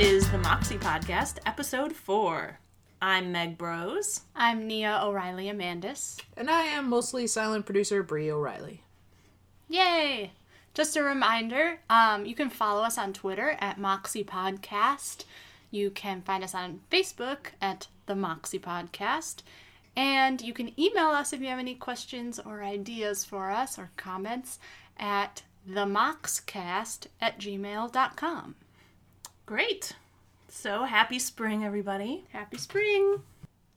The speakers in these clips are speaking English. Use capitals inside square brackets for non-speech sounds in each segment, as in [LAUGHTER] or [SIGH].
is the Moxie Podcast, episode four. I'm Meg Bros. I'm Nia O'Reilly Amandus. And I am mostly silent producer Bri O'Reilly. Yay! Just a reminder, um, you can follow us on Twitter at Moxie Podcast. You can find us on Facebook at the Moxie Podcast. And you can email us if you have any questions or ideas for us or comments at themoxcast at gmail.com. Great. So happy spring, everybody. Happy spring!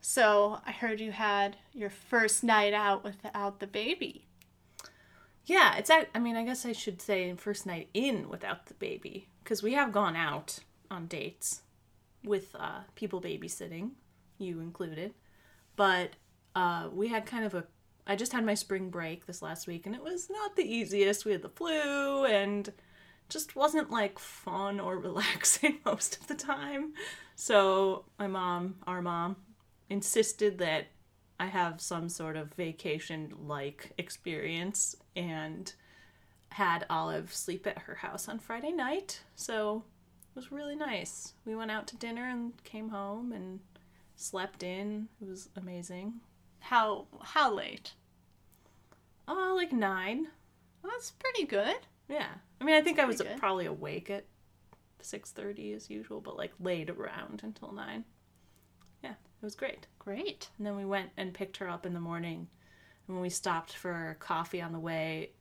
So, I heard you had your first night out without the baby. Yeah, it's. I mean, I guess I should say first night in without the baby because we have gone out on dates with uh, people babysitting, you included. But uh, we had kind of a. I just had my spring break this last week, and it was not the easiest. We had the flu, and just wasn't like fun or [LAUGHS] relaxing [LAUGHS] most of the time. So my mom, our mom, insisted that I have some sort of vacation like experience and had Olive sleep at her house on Friday night. So it was really nice. We went out to dinner and came home and slept in. It was amazing. How how late? Oh, like nine. Well, that's pretty good. Yeah. I mean, I think I was good. probably awake at 6:30 as usual, but like laid around until 9. Yeah, it was great. Great. And then we went and picked her up in the morning. And when we stopped for coffee on the way,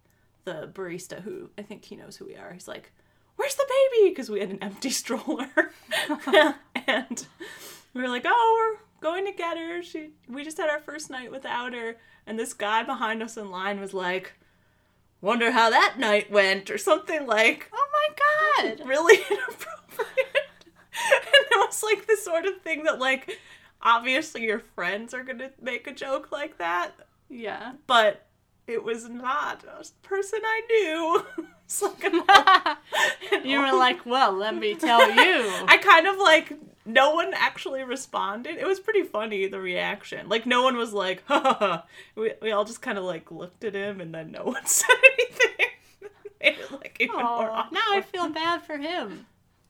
the barista, who I think he knows who we are, he's like, Where's the baby? Because we had an empty [LAUGHS] stroller. [LAUGHS] and we were like, Oh, we're going to get her. She, we just had our first night without her. And this guy behind us in line was like, Wonder how that night went, or something like, Oh my god. [LAUGHS] really [LAUGHS] inappropriate. and it was like the sort of thing that like obviously your friends are gonna make a joke like that, Yeah. but it was not a person I knew. [LAUGHS] it's like a, You were like, well, let me tell you. I kind of like no one actually responded. It was pretty funny the reaction. Like no one was like, [LAUGHS] ha ha ha. We we all just kind of like looked at him and then no [LAUGHS] one said anything. [LAUGHS] It like even more Oh, awkward. now I feel bad for him.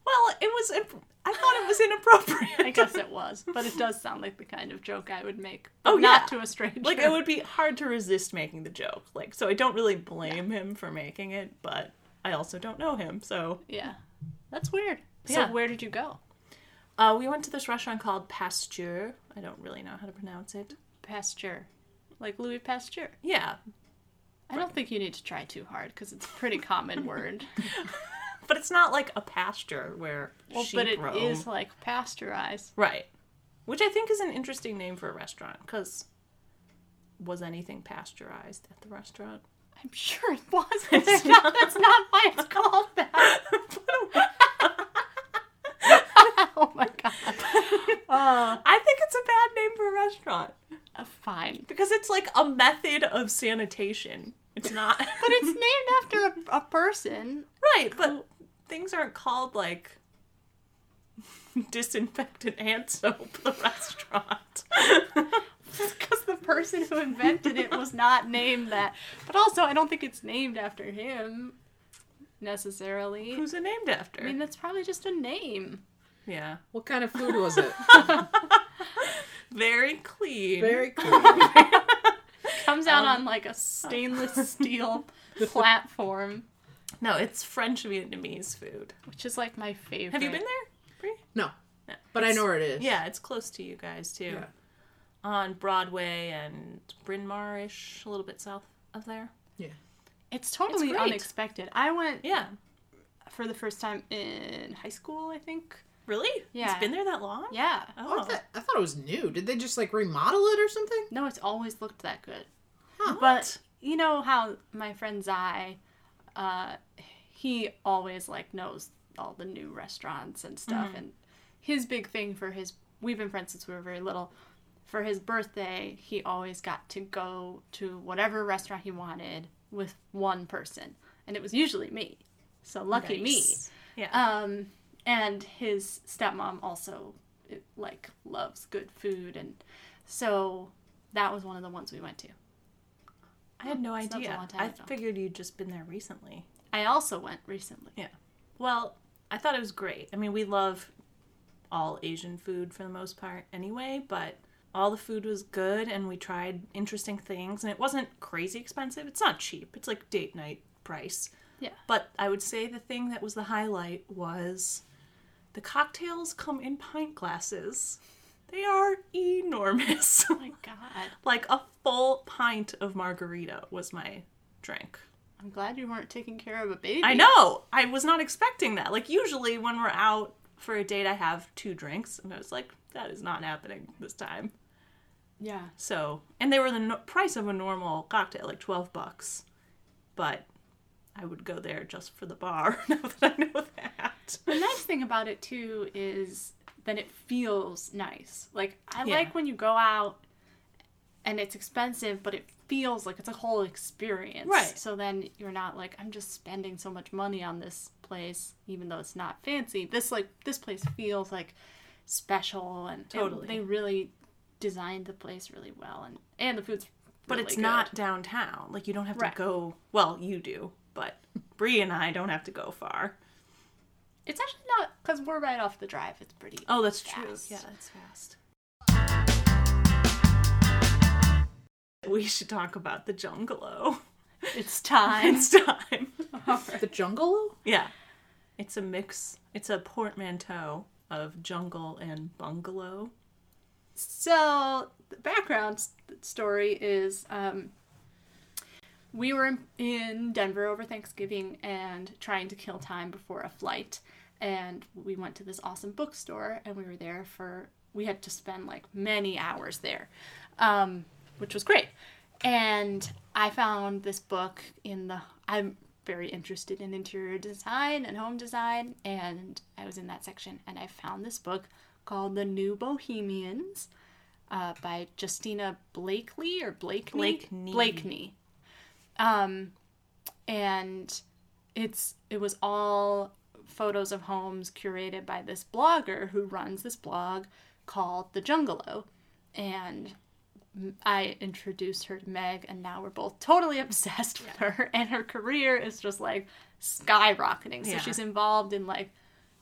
Well, it was. Imp- I thought it was inappropriate. I guess it was, but it does sound like the kind of joke I would make. Oh, not yeah. to a stranger. like it would be hard to resist making the joke. Like, so I don't really blame him for making it, but I also don't know him. So Yeah. That's weird. Yeah. So where did you go? Uh, we went to this restaurant called Pasteur. I don't really know how to pronounce it. Pasteur. Like Louis Pasteur. Yeah, I don't think you need to try too hard because it's a pretty common [LAUGHS] word. [LAUGHS] but it's not like a pasture where Well, sheep but it roam. is like pasteurized. right, which I think is an interesting name for a restaurant because was anything pasteurized at the restaurant? I'm sure it was. But that's [LAUGHS] not, that's not why it's called that. Oh my god. [LAUGHS] Uh, I think it's a bad name for a restaurant uh, fine. because it's like a method of sanitation. It's not. [LAUGHS] But it's named after a, a person. Right, but things aren't called like [LAUGHS] disinfectant hand soap, the restaurant. Because the person who invented it was not named that. But also, I don't think it's named after him necessarily. Who's it named after? I mean, that's probably just a name. Yeah. What kind of food was it? [LAUGHS] Very clean. Very [LAUGHS] clean. Comes out um, on like a stainless [LAUGHS] steel platform, No, it's French Vietnamese food. which is like my favorite. Have you been there? Bri? No, No. but I It's- know where it is. Yeah, it's close to you guys too. Yeah. On Broadway and Bryn Mawr-ish, a little bit south of there. Yeah. It's totally great. unexpected. I went Yeah. for the first time in high school, I think. Really? Yeah. It's been there that long? Yeah. Oh, I, Oh. thought, I thought it was new. Did they just like remodel it or something? No, it's always looked that good. Huh. But you know how my friend Zai, uh, he always like knows all the new restaurants and stuff, Mm-hmm. and his big thing for his we've been friends since we were very little. For his birthday, he always got to go to whatever restaurant he wanted with one person, and it was usually me. So lucky me. Yeah. Um, and his stepmom also like loves good food, and so that was one of the ones we went to. I had no So idea. I ago. figured you'd just been there recently. I also went recently. Yeah. Well, I thought it was great. I mean, we love all Asian food for the most part anyway, but all the food was good and we tried interesting things and it wasn't crazy expensive. It's not cheap. It's like date night price. Yeah. But I would say the thing that was the highlight was the cocktails come in pint glasses. They are enormous. Oh my god. [LAUGHS] like a full pint of margarita was my drink. I'm glad you weren't taking care of a baby. I know. I was not expecting that. Like usually when we're out for a date I have two drinks and I was like that is not happening this time. Yeah. So, and they were the no- price of a normal cocktail, like 12 bucks. But I would go there just for the bar [LAUGHS] now that I know that. The nice thing about it too is that it feels nice. Like I Yeah. like when you go out and it's expensive, but it feels like it's a whole experience. Right. So then you're not like I'm just spending so much money on this place, even though it's not fancy. This like this place feels like special and Totally. they really designed the place really well and and the food's But really it's good. not downtown. Like you don't have to go. Well, you do, but Bri and I don't have to go far. It's actually not because we're right off the drive. It's pretty. Oh, that's true. Yeah, that's fast. We should talk about the Jungalow. [LAUGHS] It's [LAUGHS] time. It's time. [LAUGHS] The jungle? Yeah. It's a mix. It's a portmanteau of jungle and bungalow. So the background story is um, we were in, Denver over Thanksgiving and trying to kill time before a flight, and we went to this awesome bookstore and we were there for we had to spend like many hours there, um, which was great. And I found this book in the I'm very interested in interior design and home design, and I was in that section and I found this book called The New Bohemians uh, by Justina Blakely or Blakeney? Blakeney. Blakeney. Um, and it's it was all photos of homes curated by this blogger who runs this blog called The Jungalow, and I introduced her to Meg, and now we're both totally [LAUGHS] obsessed with her, and her career is just like skyrocketing. So Yeah. she's involved in like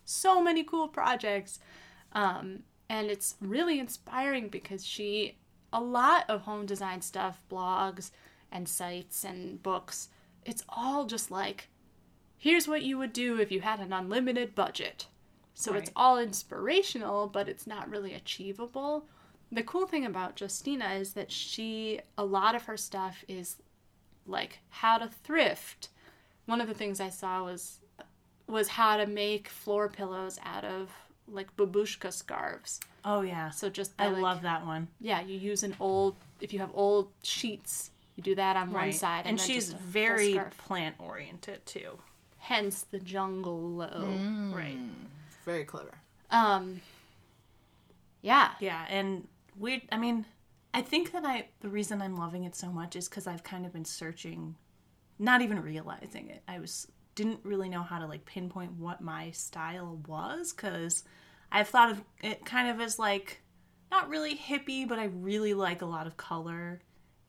so many cool projects, um, and it's really inspiring because she a lot of home design stuff, blogs and sites and books. It's all just like, here's what you would do if you had an unlimited budget. So it's all inspirational, but it's not really achievable. The cool thing about Justina is that she, a lot of her stuff is like how to thrift. One of the things I saw was was how to make floor pillows out of like babushka scarves. Oh yeah. So just I like- love that one. yeah, you use an old if you have old sheets, you do that on one side, and then she's just a very plant oriented too. hence the jungle low. Right. Very clever. Um, yeah, Yeah, and we I mean, I think that I the reason I'm loving it so much is cuz I've kind of been searching not even realizing it. I was didn't really know how to like pinpoint what my style was cuz I've thought of it kind of as like not really hippie, but I really like a lot of color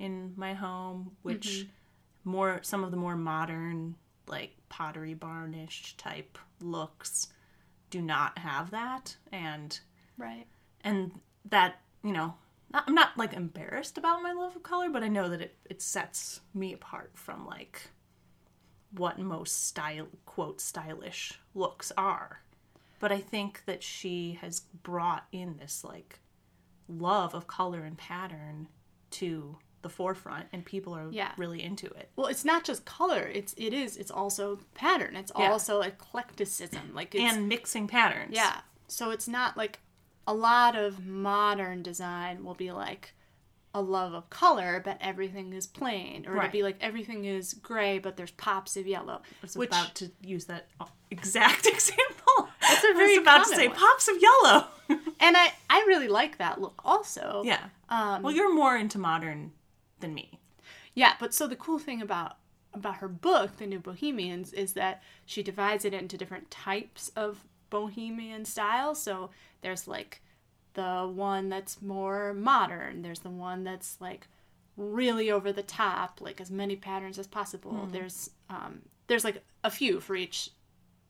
in my home, which mm-hmm. more some of the more modern like pottery barnish type looks do not have that. And right. and that you know not, i'm not like embarrassed about my love of color but i know that it, it sets me apart from like what most style quote stylish looks are. But i think that she has brought in this like love of color and pattern to the forefront and people are Yeah. really into it Well, it's not just color; it's it is it's also pattern. It's Yeah. also eclecticism. Like it's and mixing patterns yeah. So it's not like a lot of modern design will be like a love of color, but everything is plain, or it'll be like everything is gray, but there's pops of yellow. I was which about to use that exact [LAUGHS] example. It's a I very was about to say one. pops of yellow. [LAUGHS] and I I really like that look also. yeah. Um, Well, you're more into modern than me. Yeah, but so the cool thing about about her book, The New Bohemians, is that she divides it into different types of bohemian style. So there's like the one that's more modern. There's the one that's like really over the top, like as many patterns as possible. There's um there's like a few for each.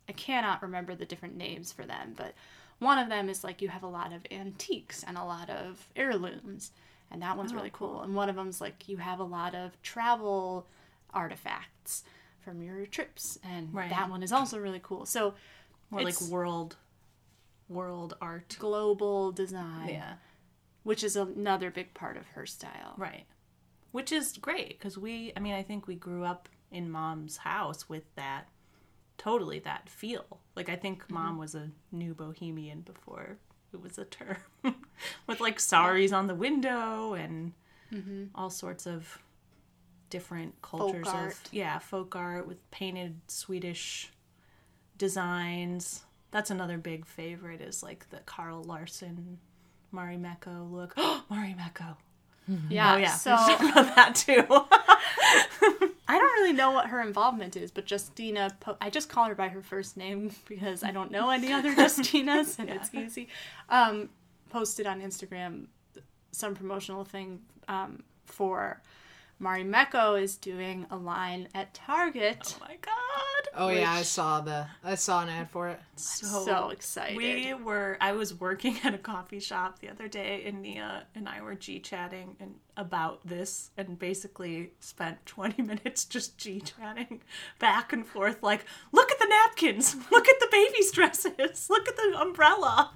I cannot remember the different names for them, but one of them is like you have a lot of antiques and a lot of heirlooms, and that one's really oh, cool. And one of them's like you have a lot of travel artifacts from your trips, and Right. that one is also really cool. So more like world world art. global design, Yeah. which is another big part of her style. Right. Which is great because we, I mean, I think we grew up in mom's house with that, totally that feel. Like, I think mm-hmm. mom was a new bohemian before it was a term. [LAUGHS] [LAUGHS] with like saris on the window and all sorts of different cultures of, art. yeah, folk art with painted Swedish designs. That's another big favorite is like the Carl Larsson Marimekko look. [GASPS] Marimekko. Yeah. Oh yeah, So [LAUGHS] about that too. [LAUGHS] I don't really know what her involvement is, but Justina, po- I just call her by her first name because I don't know any other Justinas and it's easy. Um, posted on Instagram some promotional thing um, for Marimekko is doing a line at Target. oh my god! Oh yeah, I saw the I saw an ad for it. So, so excited. We were. I was working [LAUGHS] at a coffee shop the other day, and Nia and I were g chatting and about this, and basically spent [LAUGHS] twenty minutes just g chatting back and forth. Like, look at the napkins, [LAUGHS] look at the baby's dresses, look at the umbrella.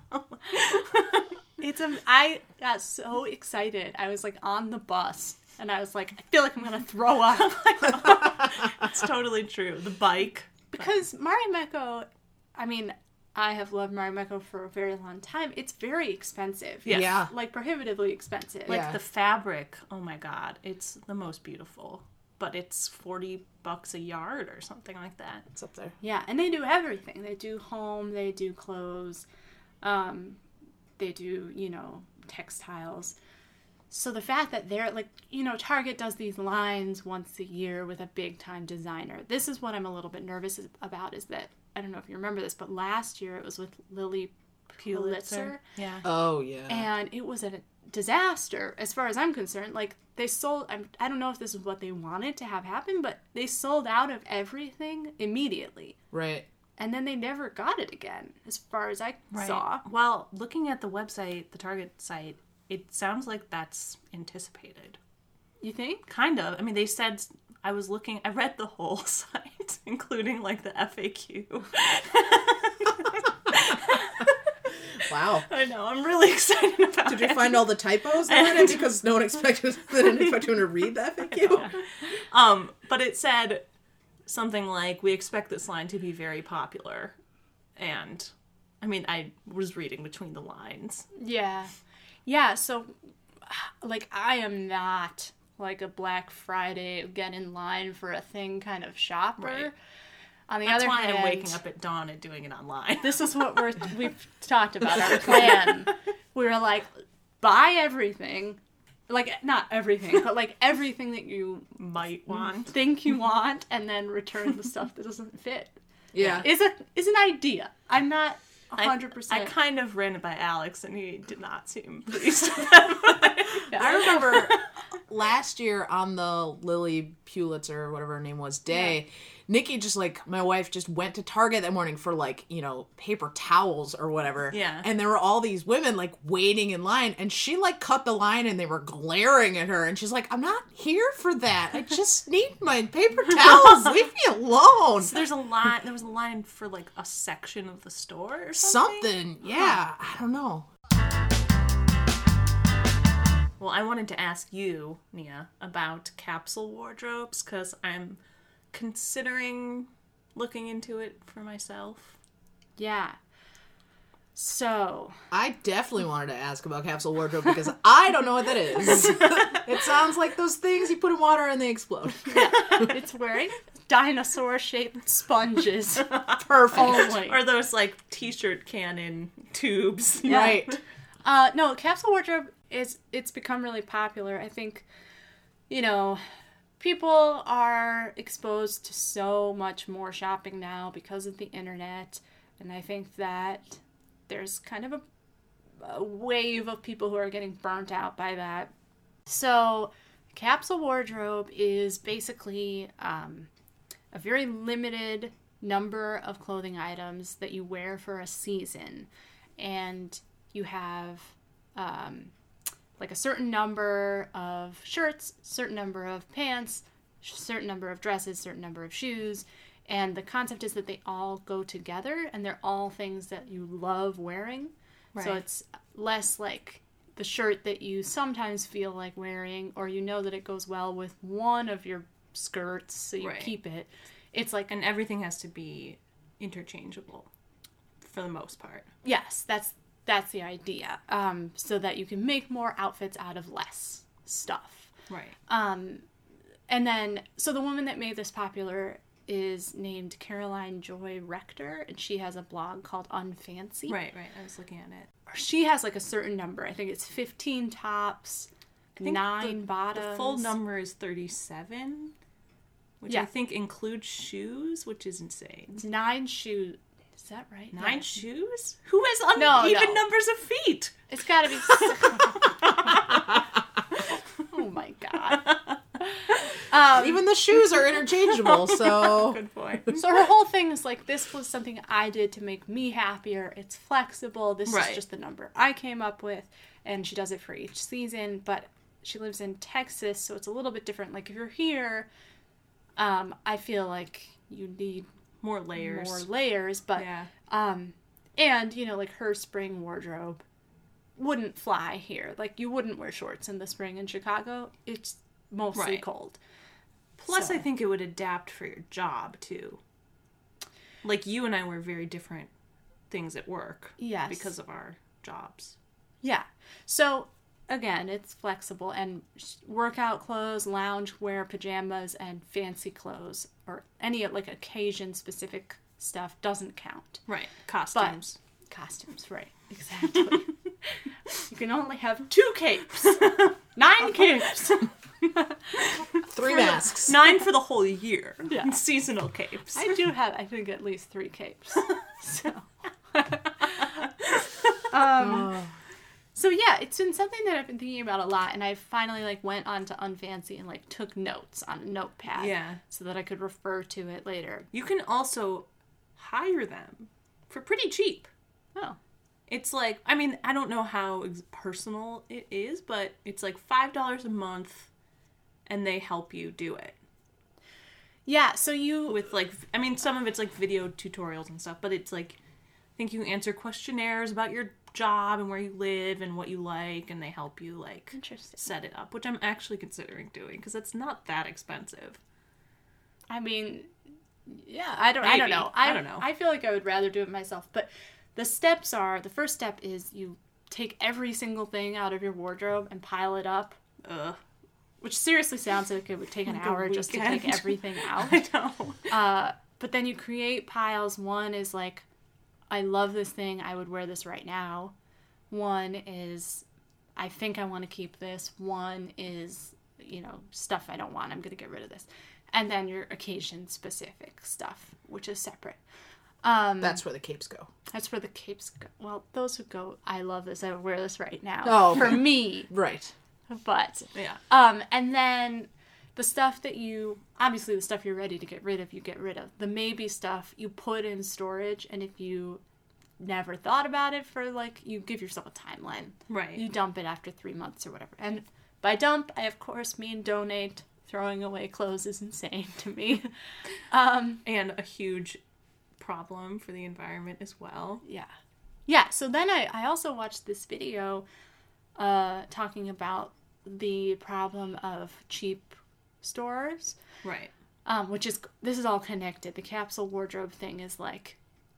It's a, I got so excited. I was like on the bus and I was like, I feel like I'm gonna throw up. [LAUGHS] it's totally true. The bike. because Mari Meko, I mean, I have loved Marimekko for a very long time. It's very expensive. Yes. Yeah. Like prohibitively expensive. Like Yeah. the fabric, oh my god, it's the most beautiful. But it's forty bucks a yard or something like that. It's up there. Yeah, and they do everything. They do home, they do clothes, um, they do, you know, textiles. So the fact that they're like, you know, Target does these lines once a year with a big time designer. This is what I'm a little bit nervous about is that I don't know if you remember this, but last year it was with Lilly Pulitzer, Yeah. Oh yeah. and it was a disaster as far as I'm concerned. Like they sold I'm, I don't know if this is what they wanted to have happen, but they sold out of everything immediately right. And then they never got it again as far as i saw Well, looking at the website, the Target site, it sounds like that's anticipated. you think Kind of. I mean, they said I was looking. I read the whole [LAUGHS] site, including like the FAQ. Wow. I know. I'm really [LAUGHS] excited about Did it. you find all the typos in it [LAUGHS] because no one expected they didn't expect you to read the FAQ? Um, but it said something like, "We expect this line to be very popular," and I mean, I was reading between the lines. yeah yeah so like i am not like a black friday get in line for a thing kind of shopper Right. on the That's other why hand I'm waking up at dawn and doing it online. this is what we're we've talked about our plan we [LAUGHS] were like buy everything like not everything but like everything that you might [LAUGHS] want. Mm-hmm. think you want and then return the stuff that doesn't fit Yeah. is a is an idea. I'm not I- hundred I kind of ran it by Alex, and he did not seem [LAUGHS] pleased with that. [LAUGHS] I remember last year on the Lilly Pulitzer or whatever her name was day, Nikki just like my wife just went to Target that morning for like, you know, paper towels or whatever. Yeah. And there were all these women like waiting in line and she like cut the line and they were glaring at her and she's like, I'm not here for that. I just [LAUGHS] need my paper [LAUGHS] towels. Leave me alone. So there's a line. There was a line for like a section of the store or something. Something. Yeah. I don't know. Well, I wanted to ask you, Nia, about capsule wardrobes because I'm considering looking into it for myself. Yeah. So I definitely wanted to ask about capsule wardrobe because I don't know what that is. [LAUGHS] it sounds like those things you put in water and they explode. it's wearing dinosaur shaped sponges Perfect. only. Or those like t-shirt cannon tubes. Right. Uh, no, capsule wardrobe is it's become really popular. I think, you know, people are exposed to so much more shopping now because of the internet, and I think that there's kind of a, a wave of people who are getting burnt out by that. So, capsule wardrobe is basically um, a very limited number of clothing items that you wear for a season. and you have um, like a certain number of shirts, certain number of pants, certain number of dresses, certain number of shoes. And the concept is that they all go together and they're all things that you love wearing. Right. So it's less like the shirt that you sometimes feel like wearing, or you know that it goes well with one of your skirts, so you Right. keep it. It's like And everything has to be interchangeable for the most part. Yes, that's that's the idea. Um, so that you can make more outfits out of less stuff. Right. Um, and then, so the woman that made this popular is named Caroline Joy Rector, and she has a blog called Unfancy. Right, right. I was looking at it. She has like a certain number. I think it's fifteen tops, think nine the, bottoms. The full number is 37, which I think includes shoes, which is insane. It's nine shoes. Is that right? Nine Yeah. shoes? Who has No, uneven no. numbers of feet? It's got to be. [LAUGHS] oh my god. Um, Even the shoes are interchangeable, [LAUGHS] so Good point. [LAUGHS] So her whole thing is like, this was something I did to make me happier. It's flexible. This Right. is just the number I came up with. And she does it for each season. But she lives in Texas, so it's a little bit different. Like, if you're here, um, I feel like you need More layers. more layers. But, yeah. um, and, you know, like her spring wardrobe wouldn't fly here. Like, you wouldn't wear shorts in the spring in Chicago. It's mostly Right. cold. Plus, So- I think it would adapt for your job too. Like you and I were very different things at work. Yes. Because of our jobs. Yeah. So again, it's flexible and workout clothes, lounge wear, pajamas, and fancy clothes or any like occasion specific stuff doesn't count. Right. Costumes. Costumes, right? [LAUGHS] Exactly. you can only have two capes, [LAUGHS] nine capes. [LAUGHS] three masks. Nine for the whole year. Yeah. Seasonal capes. I do have, I think, at least three capes. So. um, so yeah, it's been something that I've been thinking about a lot, and I finally like went on to Unfancy and like took notes on a notepad, Yeah. so that I could refer to it later. You can also hire them for pretty cheap. Oh, It's like, I mean, I don't know how personal it is, but it's like $5 a month and they help you do it. yeah. So you With like, I mean, some of it's like video tutorials and stuff, but it's like, I think you answer questionnaires about your job and where you live and what you like, and they help you like set it up, which I'm actually considering doing because it's not that expensive. I mean, yeah, I don't. I don't know. I don't know. I feel like I would rather do it myself. But the steps are: the first step is you take every single thing out of your wardrobe and pile it up. Ugh. Which seriously sounds like it would take an hour just to take everything [LAUGHS] out. I know. Uh, but then you create piles. One is like, I love this thing. I would wear this right now. One is, I think I want to keep this. One is, you know, stuff I don't want. I'm going to get rid of this. And then your occasion specific stuff, which is separate. Um, That's where the capes go. that's where the capes go. Well, those would go, I love this. I would wear this right now. Oh, For me. Right. But Yeah. um, and then the stuff that you obviously the stuff you're ready to get rid of, you get rid of. The maybe stuff you put in storage, and if you never thought about it for like you give yourself a timeline. Right. You dump it after three months or whatever. And by dump, I of course mean donate. Throwing away clothes is insane to me. [LAUGHS] um, and a huge problem for the environment as well. yeah, yeah. So then I I also watched this video, uh, talking about the problem of cheap stores. Right. um, which is this is all connected. The capsule wardrobe thing is like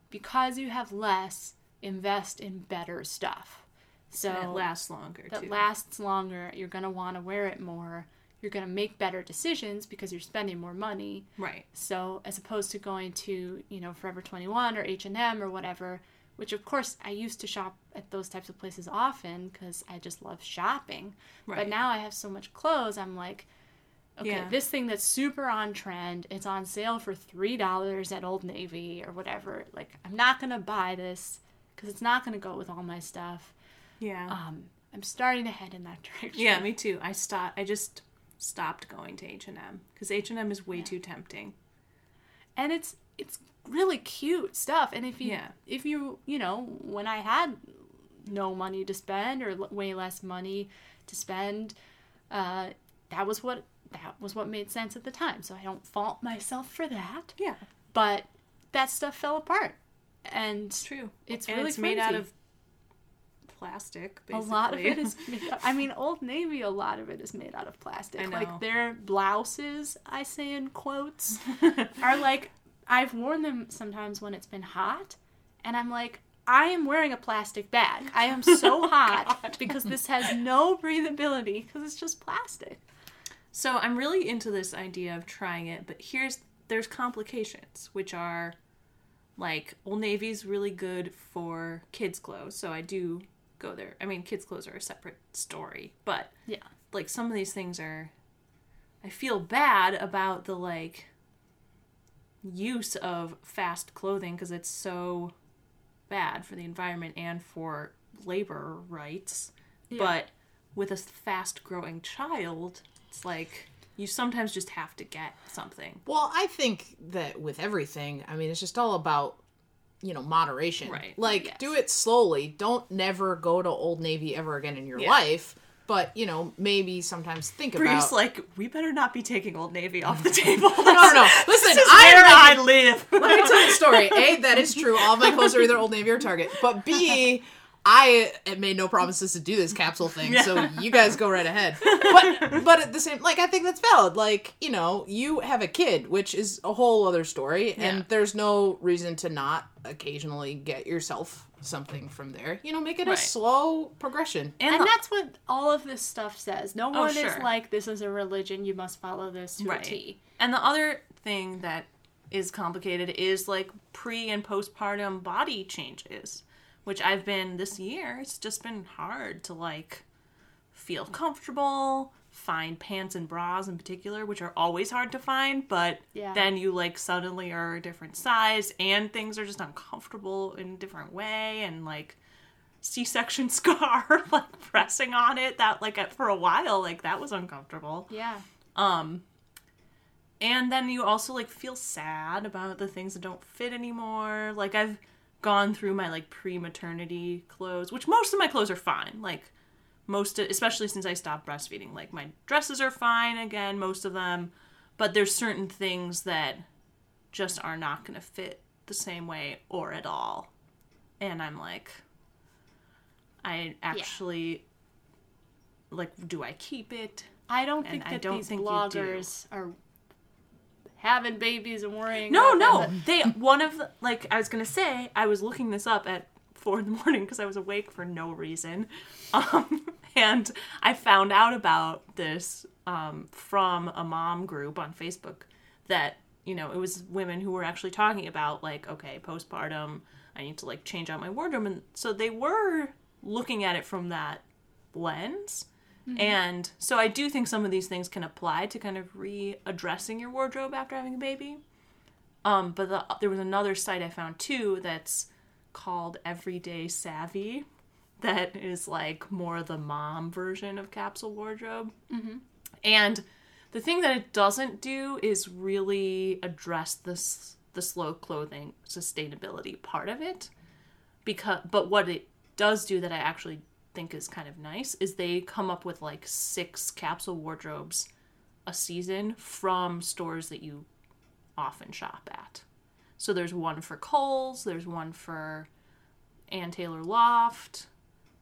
because you have less, invest in better stuff. So And it lasts longer that too. lasts longer. You're gonna want to wear it more. You're gonna make better decisions because you're spending more money. right. So as opposed to going to you know Forever 21 or H and M or whatever, which of course I used to shop at those types of places often because I just love shopping. Right. But now I have so much clothes, I'm like, okay, Yeah. this thing that's super on trend, it's on sale for three dollars at Old Navy or whatever. Like I'm not gonna buy this because it's not gonna go with all my stuff. Yeah. Um, I'm starting to head in that [LAUGHS] direction. yeah, me too. I stopped. I just stopped going to H and M because H and M is way too tempting. and it's it's really cute stuff. And if you Yeah. if you you know when I had no money to spend or l- way less money to spend, uh, that was what that was what made sense at the time. So I don't fault myself for that. Yeah. But that stuff fell apart, and it's True. It's and really it's made out of plastic. a lot of it is. Made, [LAUGHS] I mean, Old Navy. A lot of it is made out of plastic. Like their blouses, I say in quotes, [LAUGHS] are like I've worn them sometimes when it's been hot, and I'm like. I am wearing a plastic bag. I am so [LAUGHS] oh, hot because this has no breathability because it's just plastic. So I'm really into this idea of trying it, but here's there's complications, which are like Old Navy's really good for kids clothes, so I do go there. I mean, kids clothes are a separate story, but Yeah. like some of these things are I feel bad about the like use of fast clothing because it's so bad for the environment and for labor rights. But with a fast growing child, it's like you sometimes just have to get something. Well, I think that with everything, I mean, it's just all about you know moderation. Right. Like, Yes. do it slowly. Don't never go to Old Navy ever again in your Yeah. life. But you know, maybe sometimes think Bri's about. like, we better not be taking Old Navy off the table. [LAUGHS] no, no, no. Listen, This is I where am I live. Let me tell you a story. [LAUGHS] A, that is true. All of my clothes are either Old Navy or Target. But B, I made no promises to do this capsule thing, so you guys go right ahead. [LAUGHS] But but at the same, like I think that's valid. Like you know, you have a kid, which is a whole other story, and there's no reason to not occasionally get yourself something from there. You know, make it a slow progression. and And the- that's what all of this stuff says. No oh, one is like, this is a religion, you must follow this to Right. a T. And the other thing that is complicated is like pre and postpartum body changes, which I've been this year. It's just been hard to like feel comfortable, find pants and bras in particular, which are always hard to find, but Yeah. then you like suddenly are a different size and things are just uncomfortable in a different way and like C-section [LAUGHS] scar like pressing on it that like for a while like that was uncomfortable. Yeah. Um and then you also like feel sad about the things that don't fit anymore. Like I've gone through my like pre-maternity clothes, which most of my clothes are fine. Like most especially since I stopped breastfeeding. Like my dresses are fine again, most of them, but there's certain things that just are not going to fit the same way or at all. And I'm like I actually like do I keep it? I don't And think I that don't these think bloggers are having babies and worrying. No, no. They one of the like I was gonna say I was looking this up at four in the [LAUGHS] morning because I was awake for no reason, um, [LAUGHS] and I found out about this um, from a mom group on Facebook that you know it was women who were actually talking about like okay postpartum I need to like change out my wardrobe and so they were looking at it from that lens. And so I do think some of these things can apply to kind of readdressing your wardrobe after having a baby. Um, but the, there was another site I found too that's called Everyday Savvy, [LAUGHS] that is like more the mom version of capsule wardrobe. Mm-hmm. And the thing that it doesn't do is really address this the slow clothing sustainability part of it. Because, but what it does do that I actually think is kind of nice is they come up with like six capsule wardrobes a season from stores that you often shop at. So there's one for Kohl's, there's one for Ann Taylor Loft,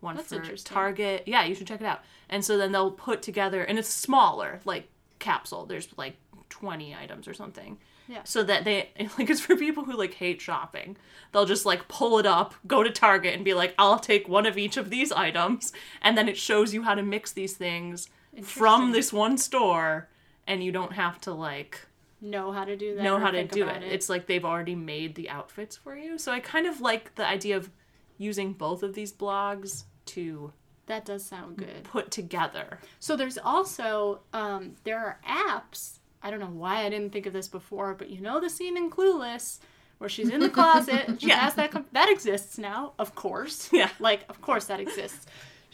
one That's for. Target. Yeah, you should check it out. And so then they'll put together, and it's smaller, like capsule. There's like 20 items or something. Yeah. So that they [LAUGHS] like it's for people who like hate shopping. They'll just like pull it up, go to Target, and be like, "I'll take one of each of these items," and then it shows you how to mix these things from this one store, and you don't have to like Know how to do that. know how to do about it. It's like they've already made the outfits for you. So I kind of like the idea of using both of these blogs to that does sound good. put together. So there's also um, there are apps. I don't know why I didn't think of this before, but you know the scene in Clueless where she's in the closet and she Yeah. has that com- that exists now, of course. Yeah. like of course that exists.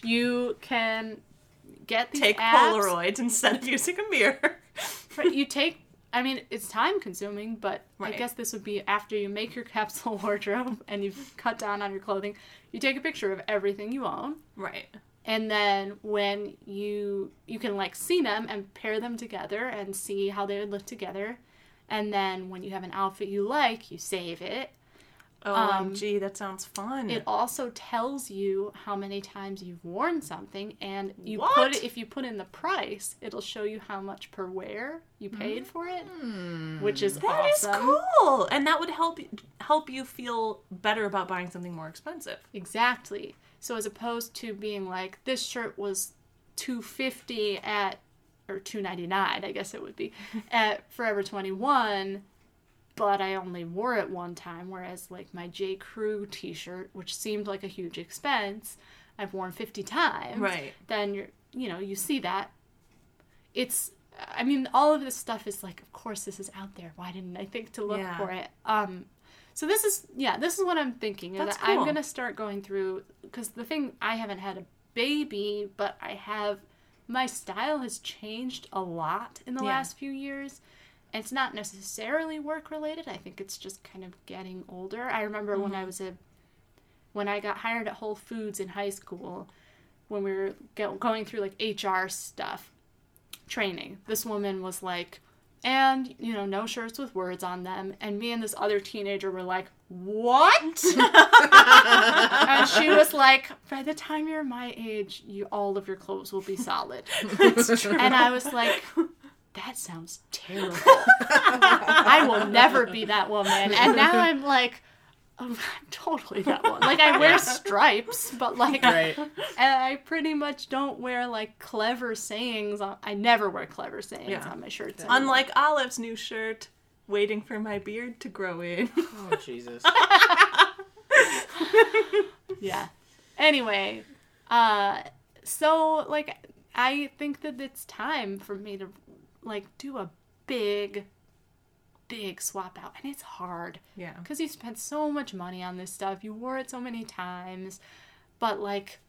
You can get Take apps. Polaroids instead of using a mirror. [LAUGHS] Right, you take I mean, it's time consuming, but I guess this would be after you make your [LAUGHS] capsule wardrobe and you've cut down on your clothing. You take a picture of everything you own, Right. And then when you you can like see them and pair them together and see how they would look together. And then when you have an outfit you like, you save it. Oh, um, gee, that sounds fun. It also tells you how many times you've worn something, and you What? put it, if you put in the price, it'll show you how much per wear you paid for it, hmm. which is That is awesome. cool, and that would help help you feel better about buying something more expensive. Exactly. So as opposed to being like this shirt was two fifty at or two ninety nine, I guess it would be [LAUGHS] at Forever Twenty One, but I only wore it one time. Whereas like my J Crew T shirt, which seemed like a huge expense, I've worn fifty times. Right. Then you're you know you see that. It's I mean all of this stuff is like of course this is out there. Why didn't I think to look Yeah. for it? Um. So this is yeah, this is what I'm thinking. is That's that I'm gonna start going through because the thing I haven't had a baby, but I have my style has changed a lot in the Yeah. last few years. It's not necessarily work related. I think it's just kind of getting older. I remember when Mm-hmm. I was a when I got hired at Whole Foods in high school, when we were go- going through like HR stuff, training. This woman was like, and you know, no shirts with words on them. And me and this other teenager were like, what? [LAUGHS] and she was like, by the time you're my age, you all of your clothes will be solid. [LAUGHS] and I was like, that sounds terrible. [LAUGHS] I will never be that woman. And now I'm like, I'm [LAUGHS] totally that one. Like I [LAUGHS] wear stripes, but like Right. [LAUGHS] and I pretty much don't wear like clever sayings. On, I never wear clever sayings Yeah. on my shirts. anymore. Unlike Olive's new shirt, waiting for my beard to grow in. Oh Jesus. yeah. Anyway, uh, so like I think that it's time for me to like do a big, big swap out, and it's hard. yeah. because you spent so much money on this stuff. You wore it so many times. But like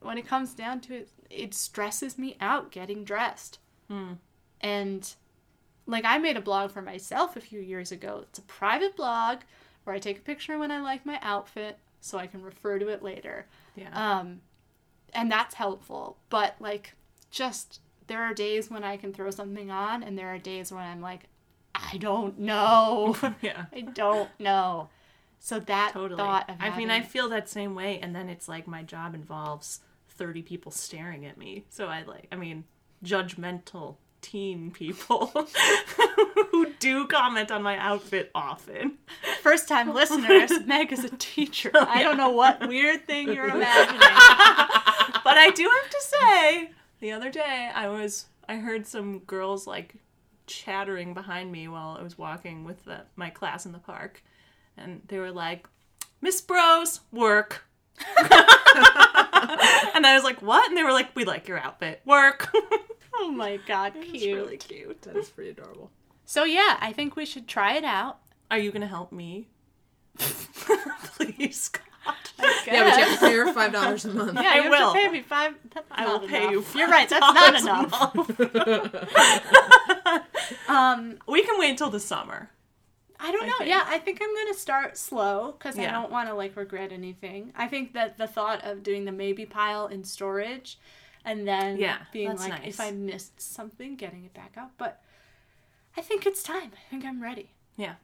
when it comes down to it it stresses me out getting dressed. And like i made a blog for myself a few years ago. It's a private blog where i take a picture when i like my outfit so i can refer to it later. Yeah. um and that's helpful. But like just there are days when i can throw something on and there are days when i'm like i don't know [LAUGHS] yeah. I don't know. So that Totally. thought of I mean, I feel that same way, and then it's like my job involves 30 people staring at me. So I like, I mean, judgmental teen people [LAUGHS] who do comment on my outfit often. first time [LAUGHS] listeners, Meg is a teacher. Oh, I don't know what weird thing you're imagining. but I do have to say, the other day I was I heard some girls like chattering behind me while I was walking with the, my class in the park, and they were like, "Miss Bros, work." [LAUGHS] and I was like, "What?" And they were like, "We like your outfit, work." [LAUGHS] Oh my god, [LAUGHS] it's cute. really cute. That is pretty adorable. So yeah, I think we should try it out. Are you gonna help me? Please, God. Yeah, but you have to pay her five dollars a month. Yeah, I you have will. to pay me five. That's I will not pay you enough. You're right. That's not $5 enough. Um, We can wait until the summer. I don't know. think. Yeah, I think I'm gonna start slow because I don't want to like regret anything. I think that the thought of doing the maybe pile in storage, and then Yeah, being like, nice. if I missed something, getting it back out. But I think it's time. I think I'm ready. Yeah.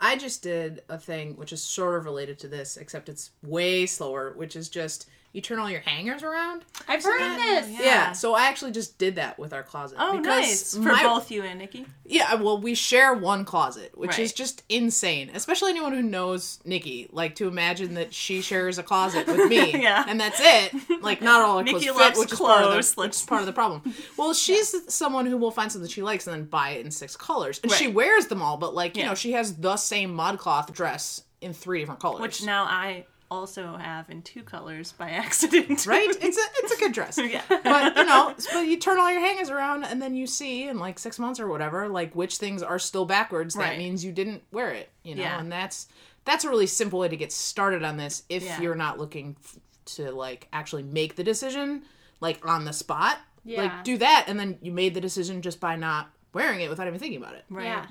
I just did a thing which is sort of related to this, except it's way slower, which is just you turn all your hangers around. I've heard of this. yeah. Yeah. so I actually just did that with our closet. Oh, because nice for my- both you and Nikki. Yeah, well, we share one closet, which is just insane. Especially anyone who knows Nikki, like to imagine that she shares a closet with me, [LAUGHS] Yeah. and that's it. Like not all our Nikki clothes loves fit, which is part of clothes. the, which is part of the problem. Well, [LAUGHS] she's someone who will find something she likes and then buy it in six colors, and she wears them all. But like you Yeah. know, she has the same ModCloth dress in three different colors, Which now I also have in two colors by [LAUGHS] accident. right? It's a it's a good dress. [LAUGHS] yeah. but you know, but you turn all your hangers around, and then you see in like six months or whatever, like which things are still backwards. That Right. means you didn't wear it, you know. Yeah. And that's that's a really simple way to get started on this if Yeah. you're not looking f- to like actually make the decision like on the spot. Yeah. Like do that, and then you made the decision just by not wearing it without even thinking about it. Right. Yeah.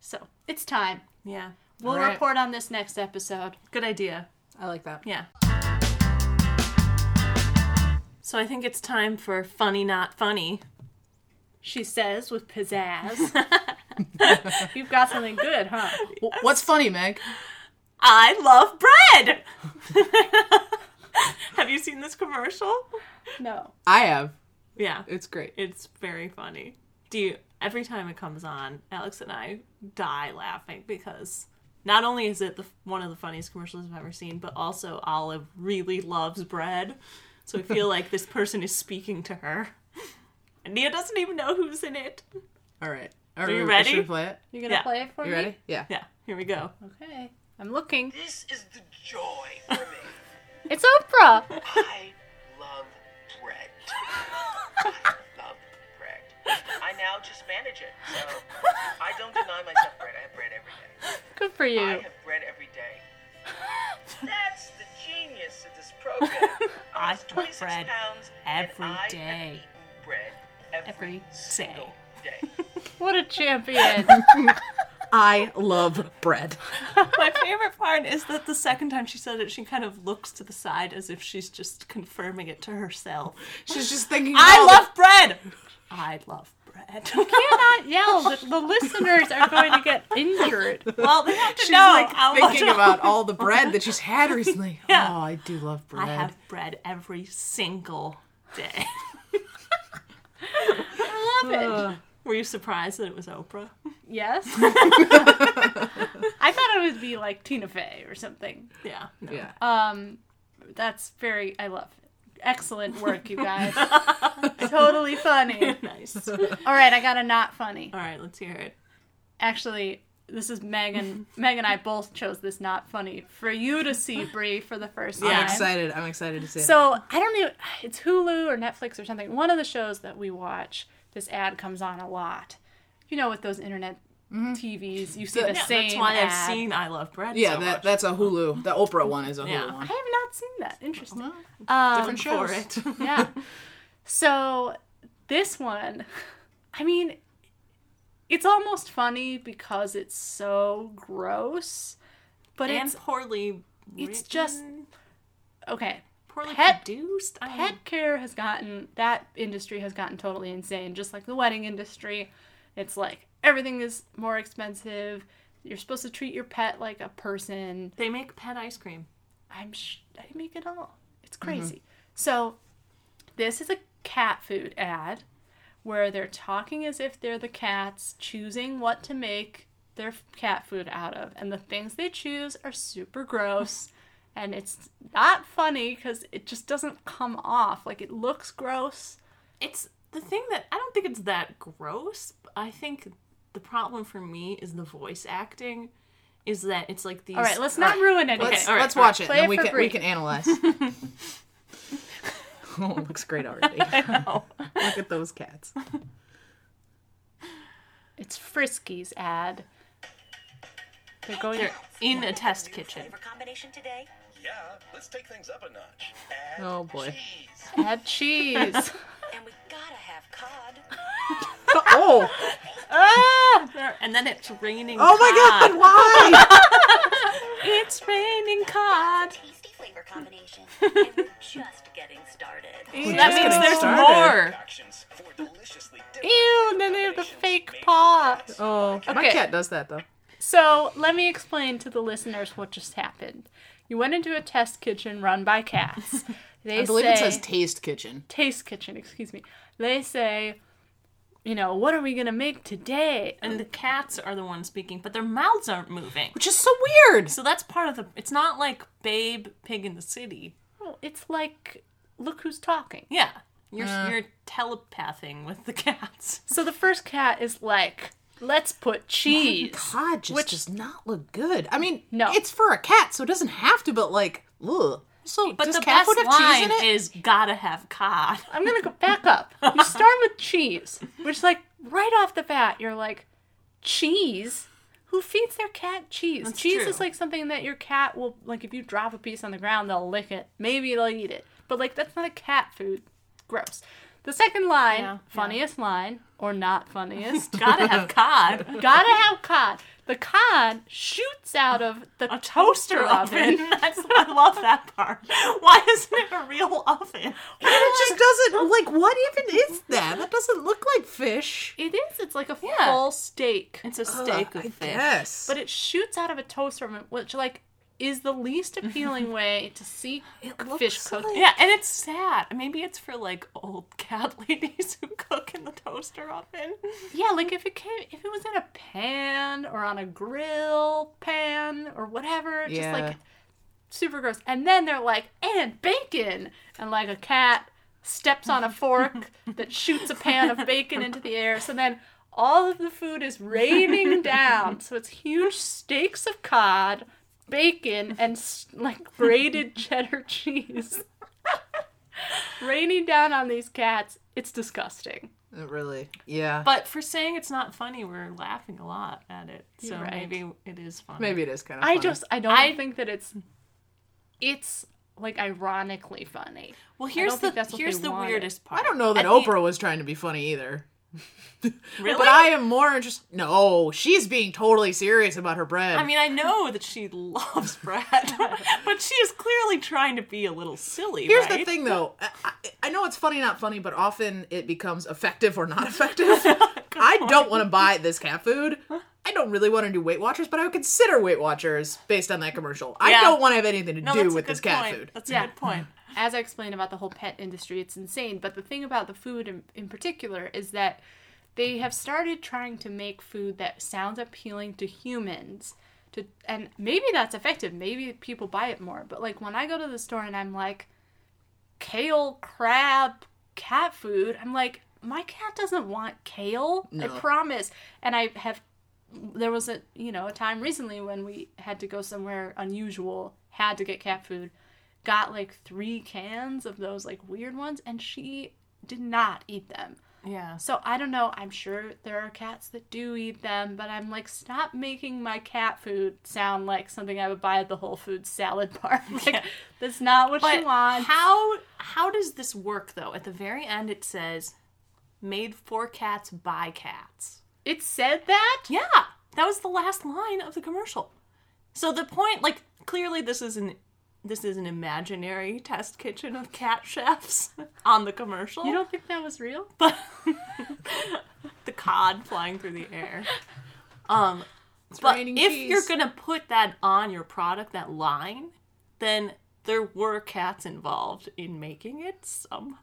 So it's time. Yeah. We'll All right. report on this next episode. Good idea. I like that. Yeah. So I think it's time for funny not funny. She says with pizzazz. [LAUGHS] [LAUGHS] You've got something good, huh? W- What's funny, Meg? I love bread. [LAUGHS] Have you seen this commercial? No. I have. Yeah. It's great. It's very funny. Do you every time it comes on, Alex and I die laughing because not only is it the one of the funniest commercials I've ever seen, but also Olive really loves bread. So I feel [LAUGHS] like this person is speaking to her. And Nia doesn't even know who's in it. All right. Are, you we- ready? Should we play it? You gonna Yeah. play it for You me? ready? Yeah. Yeah, here we go. Okay. I'm looking. This is the joy for me. It's Oprah. I love bread. [LAUGHS] I love bread. I now just manage it, so [LAUGHS] I don't deny myself bread. I have bread every day. Good for you. I have bread every day. That's the genius of this program. [LAUGHS] I lost have 26 bread pounds, every and I. Have eaten bread every, Every single day. [LAUGHS] What a champion. I love bread. My favorite part is that the second time she said it, she kind of looks to the side as if she's just confirming it to herself. She's just thinking. I love bread. I love bread. You cannot yell. The, the listeners are going to get injured. well, they have to She's know like how much thinking about all the [LAUGHS] bread that she's had recently. [LAUGHS] Yeah. Oh, I do love bread. I have bread every single day. [LAUGHS] I love it. Were you surprised that it was Oprah? Yes. I thought it would be like Tina Fey or something. Yeah. no. Yeah. Um, that's very. I love it. Excellent work, you guys. [LAUGHS] totally funny. Nice. All right, I got a not funny. All right, let's hear it. Actually, this is Megan. [LAUGHS] Meg and I both chose this not funny for you to see Bri for the first time. I'm excited. I'm excited to see it. So I don't know. It's Hulu or Netflix or something. One of the shows that we watch, this ad comes on a lot. You know, with those internet TVs, you see the Yeah, same. that's why ad. I've seen I Love Bread. yeah, so that much. that's a Hulu. The Oprah one is a Hulu Yeah. I have not seen that. Interesting. Well, Um, different for it. [LAUGHS] yeah. So this one, I mean, it's almost funny because it's so gross, but and it's poorly. it's just- okay. poorly pet- produced. I mean, Pet care has gotten that industry has gotten totally insane, just like the wedding industry. It's like everything is more expensive. You're supposed to treat your pet like a person. they make pet ice cream. I'm sh- I make it all. It's mm-hmm. crazy. So, this is a cat food ad where they're talking as if they're the cats, choosing what to make their cat food out of, and the things they choose are super gross. [LAUGHS] And it's not funny because it just doesn't come off. Like it looks gross. It's the thing that I don't think it's that gross. I think the problem for me is the voice acting. Is that it's like these. All right, let's not ruin it. Let's, all right, let's all right. watch it, and we can Bri. we can analyze. [LAUGHS] [LAUGHS] oh, it looks great already. [LAUGHS] Look at those cats. It's Friskies ad. They're going They're in a test kitchen. Flavor combination today? Yeah, let's take things up a notch. Add Oh, boy. cheese. [LAUGHS] add cheese. [LAUGHS] And we gotta have cod. [LAUGHS] Oh, ah! And then it's raining. Cod. Oh my cod. God! Why? It's raining cod. Tasty flavor combination. and we're just getting started. that means there's started. more. Actions for deliciously Ew, and then they have the fake paw. Oh, my cat does that though. So let me explain to the listeners what just happened. You went into a test kitchen run by cats. [LAUGHS] They I believe say, it says Taste Kitchen. taste kitchen, excuse me. They say, you know, what are we gonna make today? And the cats are the ones speaking, but their mouths aren't moving. Which is so weird. So that's part of the. It's not like Babe Pig in the City. Well, it's like, look who's talking. Yeah, you're uh. you're telepathing with the [LAUGHS] cats. So the first cat is like, let's put cheese. Cod just Which- does not look good. I mean, No. it's for a cat, so it doesn't have to. But like, ugh. So But does the cat best food have cheese line in it? is gotta have cod. I'm gonna go back up. You start with cheese, which like right off the bat, you're like, cheese. Who feeds their cat cheese? That's cheese true. is like something that your cat will like. If you drop a piece on the ground, they'll lick it. Maybe they'll eat it, but like that's not a cat food. Gross. The second line, Yeah, funniest line or not funniest, [LAUGHS] Gotta have cod. [LAUGHS] gotta have cod. The cod shoots out of the A toaster oven. [LAUGHS] That's I love that part. Why isn't it a real oven? It just doesn't like what even is that? That doesn't look like fish. It is. It's like a Yeah. full steak, It's a steak Ugh, of I fish. guess. but it shoots out of a toaster oven, which like is the least [LAUGHS] appealing way to see fish cooked. like- Yeah, and it's sad. Maybe it's for like old cat [LAUGHS] ladies who cook in the toaster oven. Yeah, like if it came, if it was in a pan or on a grill pan or whatever, just Yeah. like super gross. And then they're like, and bacon, and like a cat steps on a fork [LAUGHS] that shoots a pan of bacon into the air. So then all of the food is raining down. So it's huge steaks of cod, bacon, and like [LAUGHS] grated cheddar cheese. raining down on these cats. It's disgusting. It really, yeah. But for saying it's not funny, we're laughing a lot at it. So right. maybe it is funny. Maybe it is kind of. I just I don't I- think that it's it's like ironically funny. Well, here's don't think the that's what here's the wanted. weirdest part. I don't know that At the- Oprah was trying to be funny either. Really? But I am more interested. No, she's being totally serious about her bread. I mean, I know that she loves [LAUGHS] bread, but she is clearly trying to be a little silly. Here's right? the thing, though. I, I- know it's funny, not funny, but often it becomes effective or not effective. [LAUGHS] I don't want to buy this cat food. I don't really want to do Weight Watchers, but I would consider Weight Watchers based on that commercial. I don't want to have anything to No, do with this cat point. food. That's a Yeah. good point. As I explained about the whole pet industry, it's insane. But the thing about the food in, in particular is that they have started trying to make food that sounds appealing to humans. To and maybe that's effective. Maybe people buy it more. But like when I go to the store and I'm like, kale, crab, cat food, I'm like, my cat doesn't want kale. I promise. And I have there was a you know a time recently when we had to go somewhere unusual, had to get cat food, got like three cans of those like weird ones, and she did not eat them. Yeah. So I don't know. I'm sure there are cats that do eat them, but I'm like, stop making my cat food sound like something I would buy at the Whole Foods salad bar. [LAUGHS] Like, Yeah. that's not what But wants. how how does this work though? At the very end, it says, "Made for cats by cats." it said that. Yeah, that was the last line of the commercial. So the point, like, clearly this is an this is an imaginary test kitchen of cat chefs [LAUGHS] on the commercial. You don't think that was real? [LAUGHS] but the cod flying through the air. Um, but raining if cheese. you're gonna put that on your product, that line, then there were cats involved in making it somehow.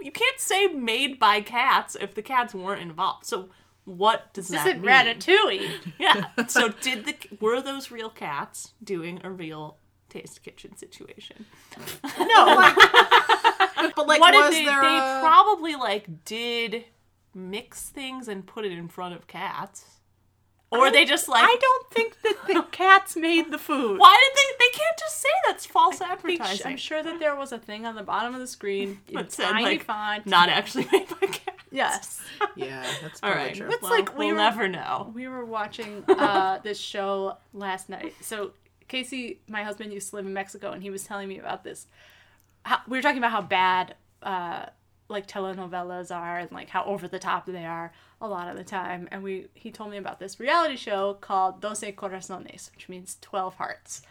You can't say made by cats if the cats weren't involved. So what does This that mean? Ratatouille. Yeah. [LAUGHS] So did the were those real cats doing a real taste kitchen situation? No, like, [LAUGHS] but like, what was did they? there They a- probably like did mix things and put it in front of cats, or they just like. I don't think that the [LAUGHS] cats made the food. Why did they? They can't just say that's false I think- advertising. I'm sure that there was a thing on the bottom of the screen [LAUGHS] in That said, tiny like, font. Not actually made by cats. yes. Yeah, that's all right. probably true. It's well, like we we'll were- never know. We were watching uh, this show last night. So Casey, my husband, used to live in Mexico, and he was telling me about this. How, we were talking about how bad, uh, like telenovelas are, and like how over the top they are a lot of the time. And we he told me about this reality show called Doce Corazones, which means twelve hearts,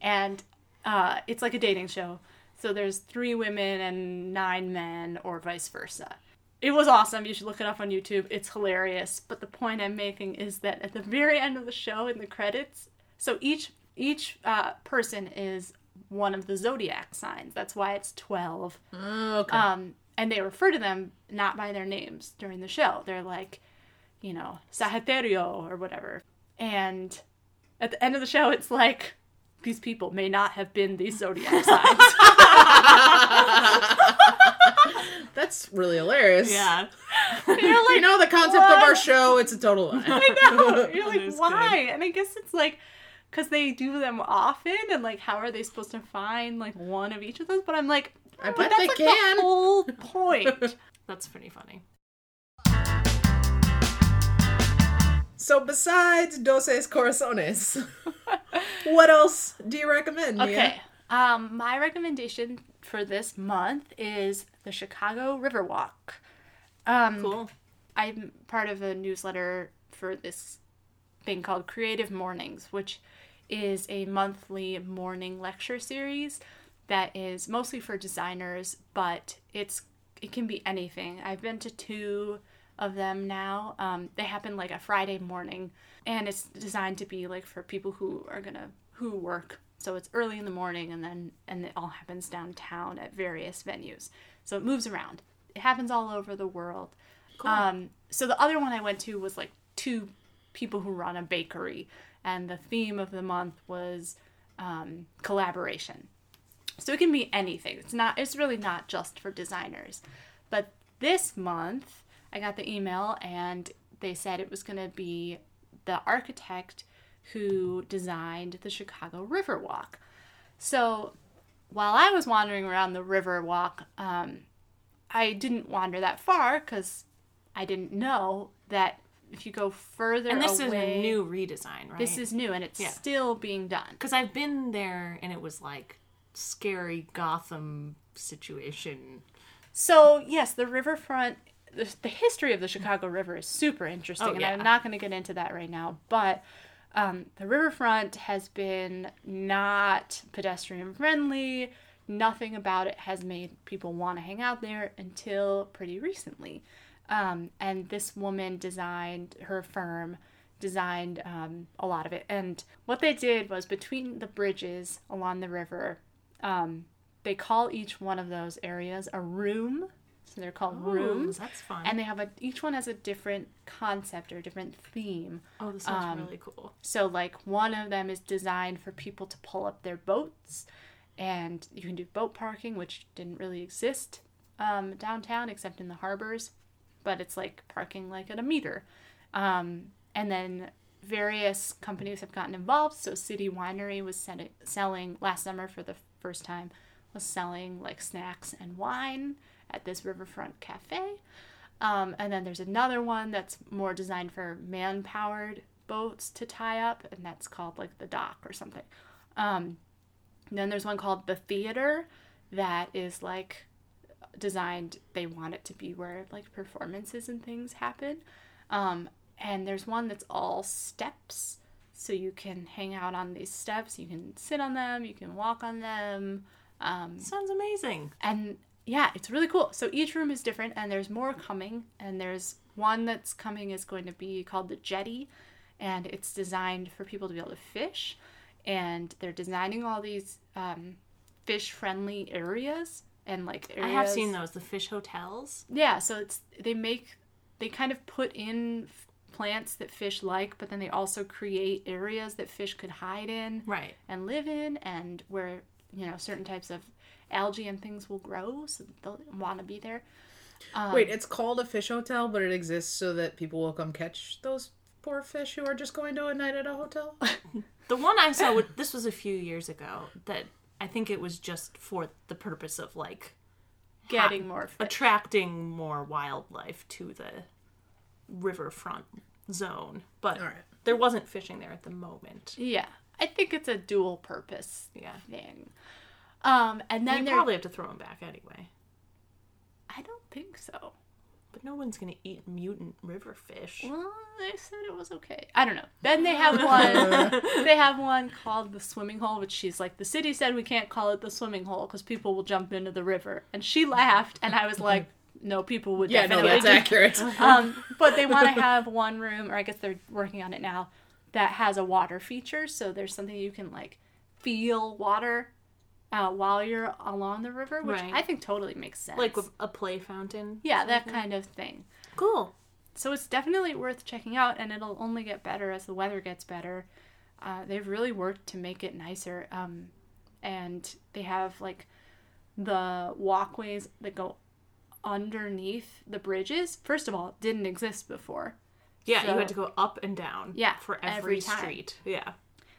and uh, it's like a dating show. So there's three women and nine men, or vice versa. It was awesome. You should look it up on YouTube. It's hilarious. But the point I'm making is that at the very end of the show, in the credits, so each each uh, person is one of the zodiac signs. That's why it's twelve. Oh, okay. Um, and they refer to them not by their names during the show. They're like, you know, Sagittario or whatever. And at the end of the show, it's like these people may not have been these zodiac [LAUGHS] signs. that's really hilarious. Yeah. You're [LAUGHS] like, You know the concept of our show. It's a total lie. [LAUGHS] I know. You're like, why? And I guess it's like because they do them often, and like, how are they supposed to find like one of each of those? But I'm like, I but bet that's they like can. the whole [LAUGHS] point. That's pretty funny. So besides Doces Corazones, [LAUGHS] what else do you recommend? Mia? Okay. Um, my recommendation for this month is the Chicago Riverwalk. Um, Cool. I'm part of a newsletter for this thing called Creative Mornings, which is a monthly morning lecture series that is mostly for designers, but it's it can be anything. I've been to two of them now. Um, they happen like a Friday morning, and it's designed to be like for people who are gonna who work. So it's early in the morning, and then and it all happens downtown at various venues. So it moves around. It happens all over the world. Um, so the other one I went to was like two people who run a bakery, and the theme of the month was um, collaboration. So it can be anything. It's not. It's really not just for designers. But this month, I got the email, and they said it was going to be the architect who designed the Chicago Riverwalk. So while I was wandering around the Riverwalk, um, I didn't wander that far because I didn't know that if you go further And this away, is a new redesign, right? This is new and it's Yeah. still being done. because I've been there and it was like scary Gotham situation. So yes, the riverfront, the, the history of the Chicago River is super interesting, Oh, and. I'm not going to get into that right now. But um, the riverfront has been not pedestrian friendly. Nothing about it has made people want to hang out there until pretty recently. Um, and this woman designed her firm designed um, a lot of it. And what they did was between the bridges along the river, um, they call each one of those areas a room. So they're called rooms. That's fun. And they have a each one has a different concept or a different theme. oh, this sounds um, really cool. So like one of them is designed for people to pull up their boats, and you can do boat parking, which didn't really exist um, downtown except in the harbors, but it's like parking like at a meter. Um, and then various companies have gotten involved. So City Winery was sen- selling last summer for the first time was selling like snacks and wine at this riverfront cafe. Um, and then there's another one that's more designed for man powered boats to tie up, and that's called like the dock or something. Um, then there's one called the theater that is like designed, they want it to be where like performances and things happen. Um, and there's one that's all steps. So you can hang out on these steps, you can sit on them, you can walk on them. Um, Sounds amazing. and yeah, it's really cool. So each room is different, and there's more coming. And there's one that's coming is going to be called the Jetty, and it's designed for people to be able to fish. And they're designing all these um, fish-friendly areas and like areas. I have seen those, the fish hotels. Yeah, so it's they make they kind of put in f- plants that fish like, but then they also create areas that fish could hide in Right. and live in and where you know certain types of algae and things will grow so they'll want to be there um, Wait, it's called a fish hotel, but it exists so that people will come catch those poor fish who are just going to a night at a hotel? [LAUGHS] The one I saw, with- this was a few years ago, that I think it was just for the purpose of like getting more fish. attracting more wildlife to the riverfront zone. But right. there wasn't fishing there at the moment. yeah i think it's a dual purpose Yeah. thing um and then you probably have to throw them back anyway. i don't think so But no one's gonna eat mutant river fish. well they said it was okay i don't know then they have [LAUGHS] one they have one called the swimming hole which she's like the city said we can't call it the swimming hole because people will jump into the river and she laughed and i was like no people would yeah, no, definitely that's do accurate. [LAUGHS] um, but they want to have one room, or I guess they're working on it now, that has a water feature. So there's something you can like feel water uh, while you're along the river, which Right. I think totally makes sense. Like a play fountain. yeah, that kind of thing. Cool. So it's definitely worth checking out, and it'll only get better as the weather gets better. Uh, they've really worked to make it nicer, um, and they have like the walkways that go underneath the bridges. First of all, didn't exist before. Yeah, So- you had to go up and down. Yeah, for every every, street. Yeah.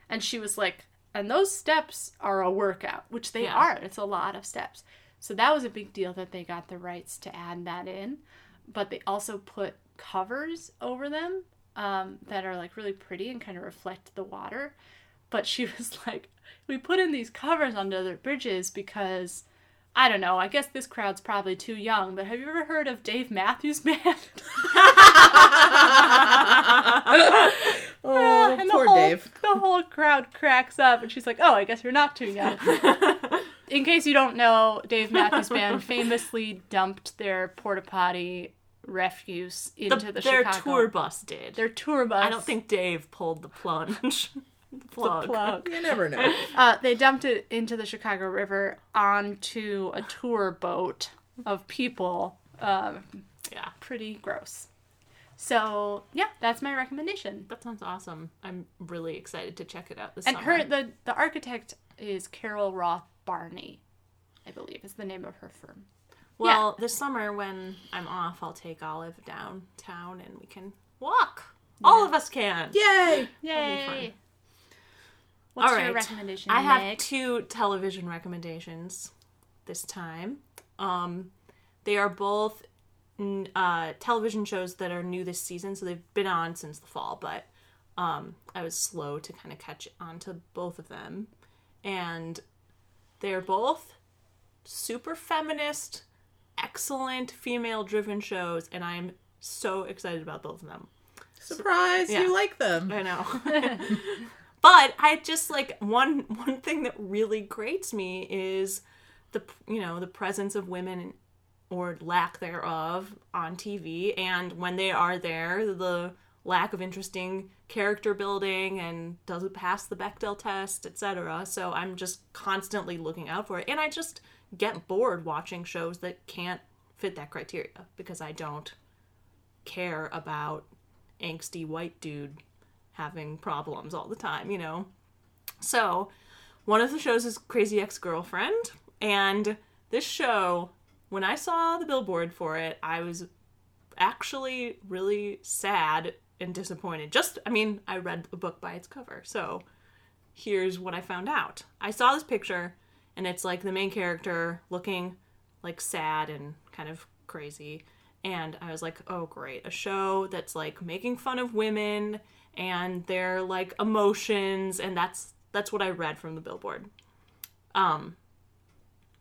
And she was like, and those steps are a workout, which they Yeah. are. It's a lot of steps. So that was a big deal that they got the rights to add that in. But they also put covers over them um, that are like really pretty and kind of reflect the water. But she [LAUGHS] was like, we put in these covers under the bridges because I don't know. I guess this crowd's probably too young, but have you ever heard of Dave Matthews Band? [LAUGHS] [LAUGHS] Oh, And the poor whole, Dave. The whole crowd cracks up, and she's like, "Oh, I guess you're not too young." [LAUGHS] In case you don't know, Dave Matthews Band famously dumped their porta potty refuse into the, their Chicago. tour bus did. Their tour bus. I don't think Dave pulled the plunge. [LAUGHS] the plug. plug. You never know. [LAUGHS] Uh, they dumped it into the Chicago River onto a tour boat of people. Um, Yeah, pretty gross. So yeah, that's my recommendation. that sounds awesome. I'm really excited to check it out this And summer. her the the architect is Carol Ross Barney, I believe is the name of her firm. Well, this summer when I'm off, I'll take Olive downtown and we can walk. All of us can. Yay! Yay! What's All your right. recommendation? I have Nick? two television recommendations this time. Um, they are both uh, television shows that are new this season, so they've been on since the fall, but um, I was slow to kind of catch on to both of them. And they're both super feminist, excellent female driven shows, and I'm so excited about both of them. Surprise! Yeah. You like them. I know. [LAUGHS] [LAUGHS] but I just like one one thing that really grates me is the you know the presence of women or lack thereof on TV and when they are there the lack of interesting character building and doesn't pass the Bechdel test etc so I'm just constantly looking out for it and I just get bored watching shows that can't fit that criteria because I don't care about angsty white dude having problems all the time, you know? So, one of the shows is Crazy Ex Girlfriend, and this show, when I saw the billboard for it, I was actually really sad and disappointed. Just, I mean, I read the book by its cover, so here's what I found out. I saw this picture, and it's like the main character looking like sad and kind of crazy. And I was like, oh, great. A show that's like making fun of women and their like emotions. And that's that's what I read from the billboard. Um,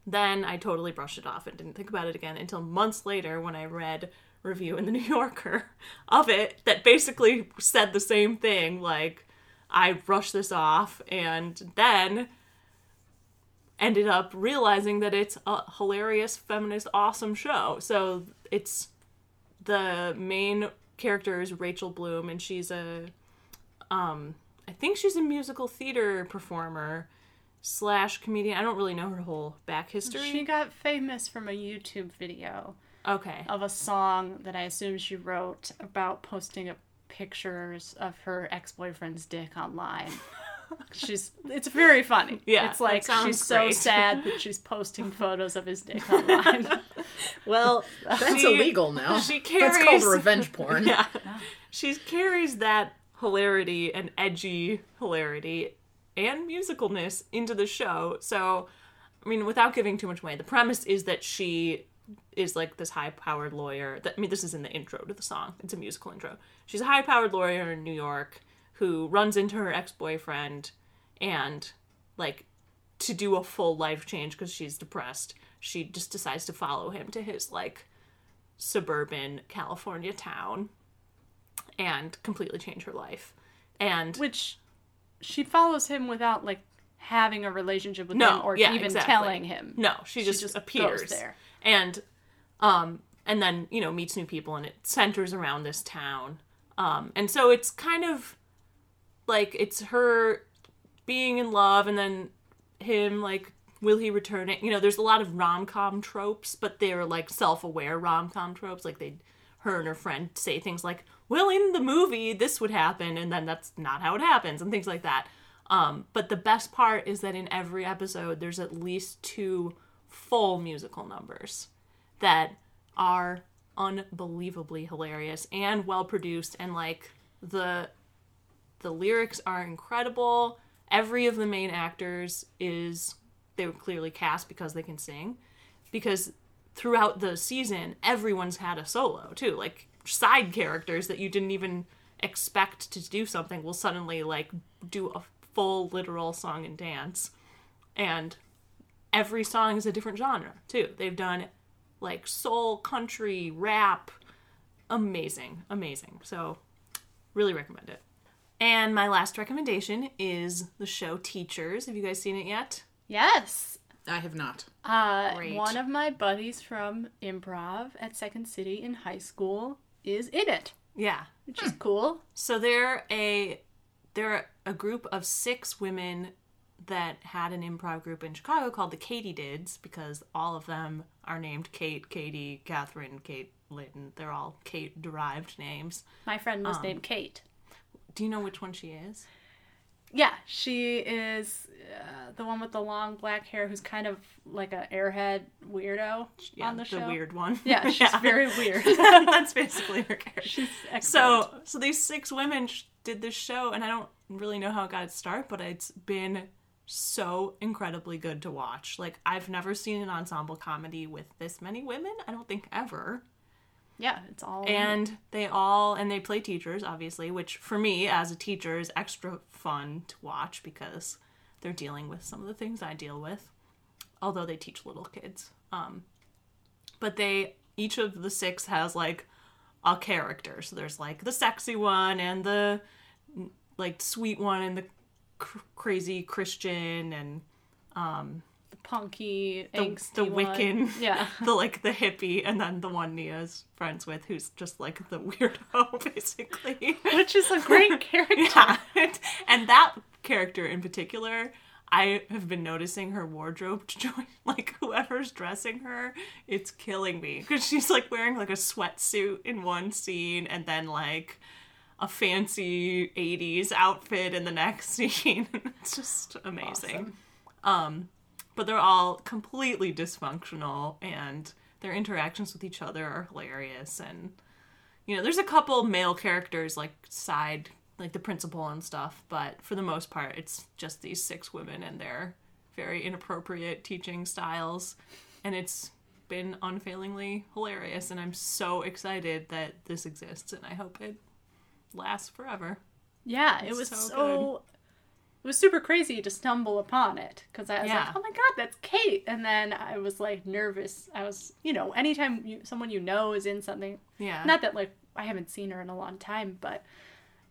then I totally brushed it off and didn't think about it again until months later when I read review in the [LAUGHS] New Yorker of it that basically said the same thing. Like, I brushed this off and then ended up realizing that it's a hilarious, feminist, awesome show. So it's the main character is Rachel Bloom, and she's a, um, I think she's a musical theater performer slash comedian. I don't really know her whole back history. She got famous from a YouTube video okay. of a song that I assume she wrote about posting up pictures of her ex-boyfriend's dick online. [LAUGHS] She's it's very funny. Yeah, It's like that sounds she's so sad that she's posting photos of his dick online. [LAUGHS] Well, That's she- illegal now. She That's carries called revenge porn. [LAUGHS] Yeah. She carries that hilarity and edgy hilarity and musicalness into the show. So, I mean, without giving too much away, the premise is that she is like this high powered lawyer. That, I mean, this is in the intro to the song, it's a musical intro. She's a high powered lawyer in New York who runs into her ex boyfriend and, like, to do a full life change because she's depressed, she just decides to follow him to his, like, suburban California town and completely change her life. And Which she follows him without like having a relationship with no, him or yeah, even exactly. telling him. No, she just, just appears there. and um and then you know meets new people and it centers around this town. Um and so it's kind of like it's her being in love and then him like will he return it? You know, there's a lot of rom-com tropes, but they're like self-aware rom-com tropes like they her and her friend say things like, "Well, in the movie this would happen," and then that's not how it happens and things like that. Um, but the best part is that in every episode, there's at least two full musical numbers that are unbelievably hilarious and well produced, and like the the lyrics are incredible. Every of the main actors is they were clearly cast because they can sing, because throughout the season, everyone's had a solo too. Like side characters that you didn't even expect to do something will suddenly like do a full literal song and dance. And every song is a different genre too. They've done like soul, country, rap. Amazing, amazing. So, really recommend it. And my last recommendation is the show Teachers. Have you guys seen it yet? Yes. I have not. Uh, Great. one of my buddies from improv at Second City in high school is in it, Yeah. which is hmm. cool. So they're a they're a group of six women that had an improv group in Chicago called the Katie Katydids because all of them are named Kate, Katie, Catherine, Kate Lynn. They're all Kate derived names. My friend was um, named Kate. Do you know which one she is? Yeah, she is uh, the one with the long black hair who's kind of like a airhead weirdo Yeah, on the show. The weird one. Yeah, she's [LAUGHS] very weird. [LAUGHS] That's basically her character. [LAUGHS] she's excellent. So, so these six women sh- did this show, and I don't really know how it got its start, but it's been so incredibly good to watch. Like, I've never seen an ensemble comedy with this many women. I don't think ever. Yeah, it's all And they all, and they play teachers, obviously, which for me as a teacher is extra fun to watch because they're dealing with some of the things I deal with, although they teach little kids. Um, but they, each of the six has like a character. So there's like the sexy one and the like sweet one and the cr- crazy Christian and the punky, the, angsty the. Wiccan, Yeah. [LAUGHS] the like the hippie, and then the one Nia's friends with, who's just like the weirdo, [LAUGHS] basically. Which is a great [LAUGHS] character. yeah, and that character in particular, I have been noticing her wardrobe to join. Like whoever's dressing her, it's killing me because she's like wearing like a sweatsuit in one scene, and then like a fancy 80s outfit in the next scene. it's just amazing. Um, but they're all completely dysfunctional and their interactions with each other are hilarious and you know there's a couple male characters like side like the principal and stuff but for the most part it's just these six women and their very inappropriate teaching styles and it's been unfailingly hilarious and i'm so excited that this exists and i hope it lasts forever Yeah, it was so so. It was super crazy to stumble upon it because I was Yeah. like, "Oh my god, that's Kate!" And then I was like nervous. I was, you know, anytime you, someone you know is in something, yeah not that like I haven't seen her in a long time, but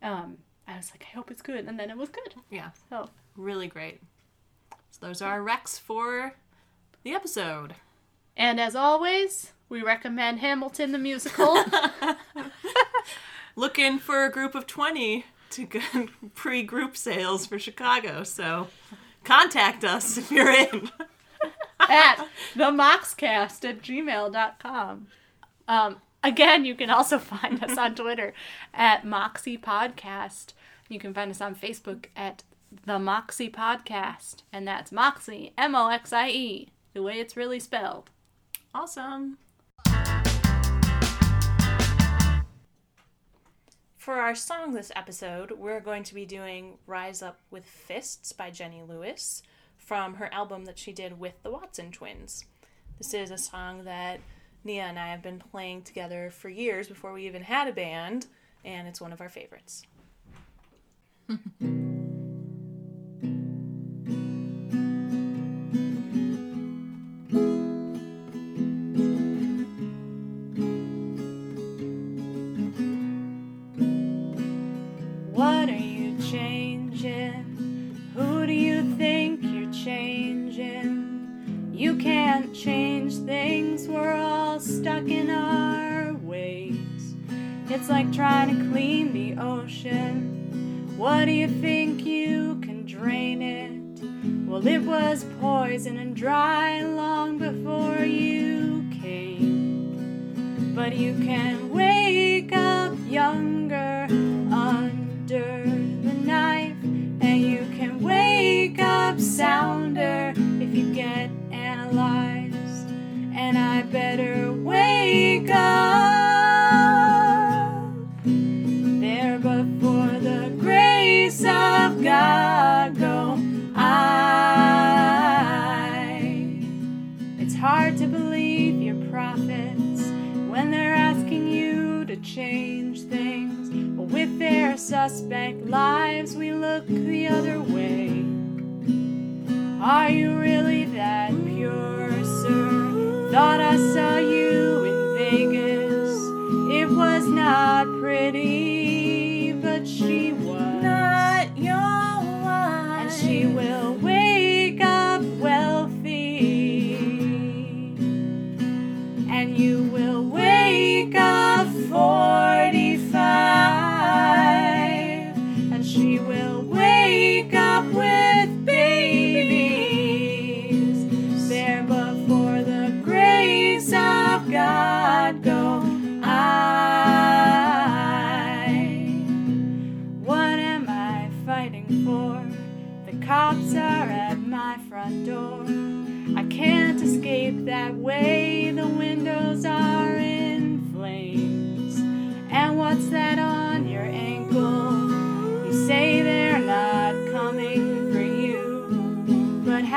um, I was like, I hope it's good, and then it was good. yeah So really great so those are our recs for the episode And as always, we recommend Hamilton the musical. [LAUGHS] looking for a group of 20 to go [LAUGHS] pre-group sales for chicago so contact us if you're in [LAUGHS] at themoxcast at gmail.com. Um, again, you can also [LAUGHS] find us on Twitter at Moxie Podcast. You can find us on Facebook at The Moxie Podcast. And that's Moxie, M O X I E, the way it's really spelled. awesome For our song this episode, we're going to be doing Rise Up with Fists by Jenny Lewis from her album that she did with the Watson twins. This is a song that Nia and I have been playing together for years before we even had a band, and it's one of our favorites. [LAUGHS]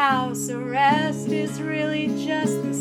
house. Arrest is really just the